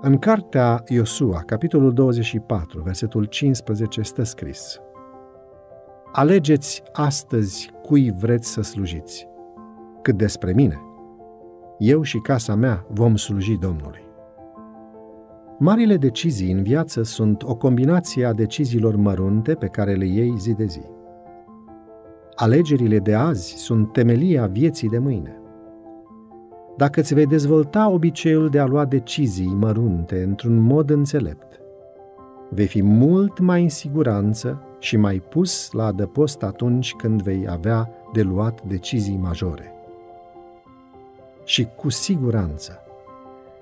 În cartea Iosua, capitolul 24, versetul 15, stă scris Alegeți astăzi cui vreți să slujiți. Cât despre mine, eu și casa mea vom sluji Domnului. Marile decizii în viață sunt o combinație a deciziilor mărunte pe care le iei zi de zi. Alegerile de azi sunt temelia vieții de mâine. Dacă îți vei dezvolta obiceiul de a lua decizii mărunte într-un mod înțelept, vei fi mult mai în siguranță și mai pus la adăpost atunci când vei avea de luat decizii majore. Și cu siguranță,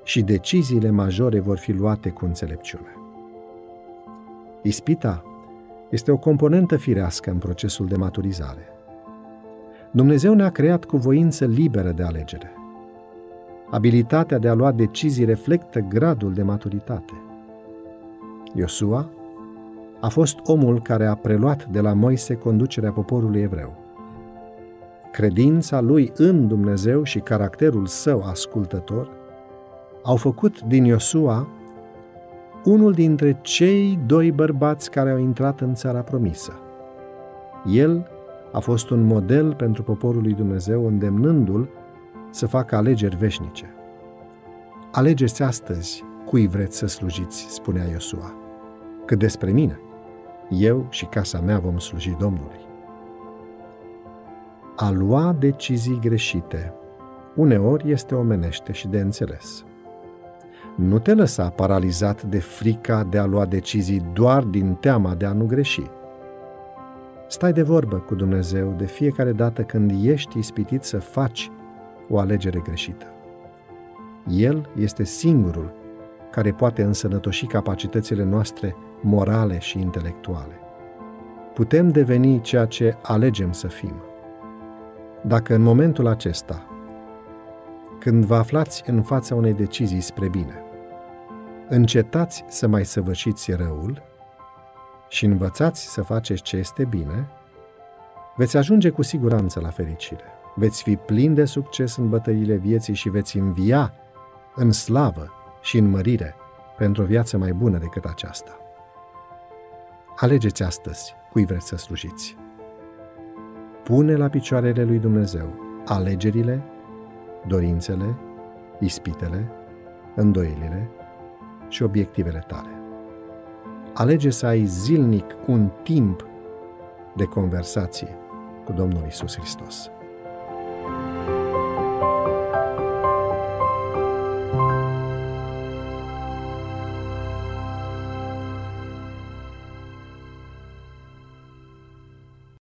și deciziile majore vor fi luate cu înțelepciune. Ispita este o componentă firească în procesul de maturizare. Dumnezeu ne-a creat cu voință liberă de alegere. Abilitatea de a lua decizii reflectă gradul de maturitate. Iosua a fost omul care a preluat de la Moise conducerea poporului evreu. Credința lui în Dumnezeu și caracterul său ascultător au făcut din Iosua unul dintre cei doi bărbați care au intrat în țara promisă. El a fost un model pentru poporul lui Dumnezeu, îndemnându-l să facă alegeri veșnice. Alegeți astăzi cui vreți să slujiți, spunea Iosua. Cât despre mine, eu și casa mea vom sluji Domnului. A lua decizii greșite uneori este omenește și de înțeles. Nu te lăsa paralizat de frica de a lua decizii doar din teama de a nu greși. Stai de vorbă cu Dumnezeu de fiecare dată când ești ispitit să faci o alegere greșită. El este singurul care poate însănătoși capacitățile noastre morale și intelectuale. Putem deveni ceea ce alegem să fim. Dacă în momentul acesta, când vă aflați în fața unei decizii spre bine, încetați să mai săvârșiți răul și învățați să faceți ce este bine, veți ajunge cu siguranță la fericire. Veți fi plin de succes în bătăile vieții și veți învia în slavă și în mărire pentru o viață mai bună decât aceasta. Alegeți astăzi cui vreți să slujiți. Pune la picioarele lui Dumnezeu alegerile, dorințele, ispitele, îndoielile și obiectivele tale. Alege să ai zilnic un timp de conversație cu Domnul Isus Hristos.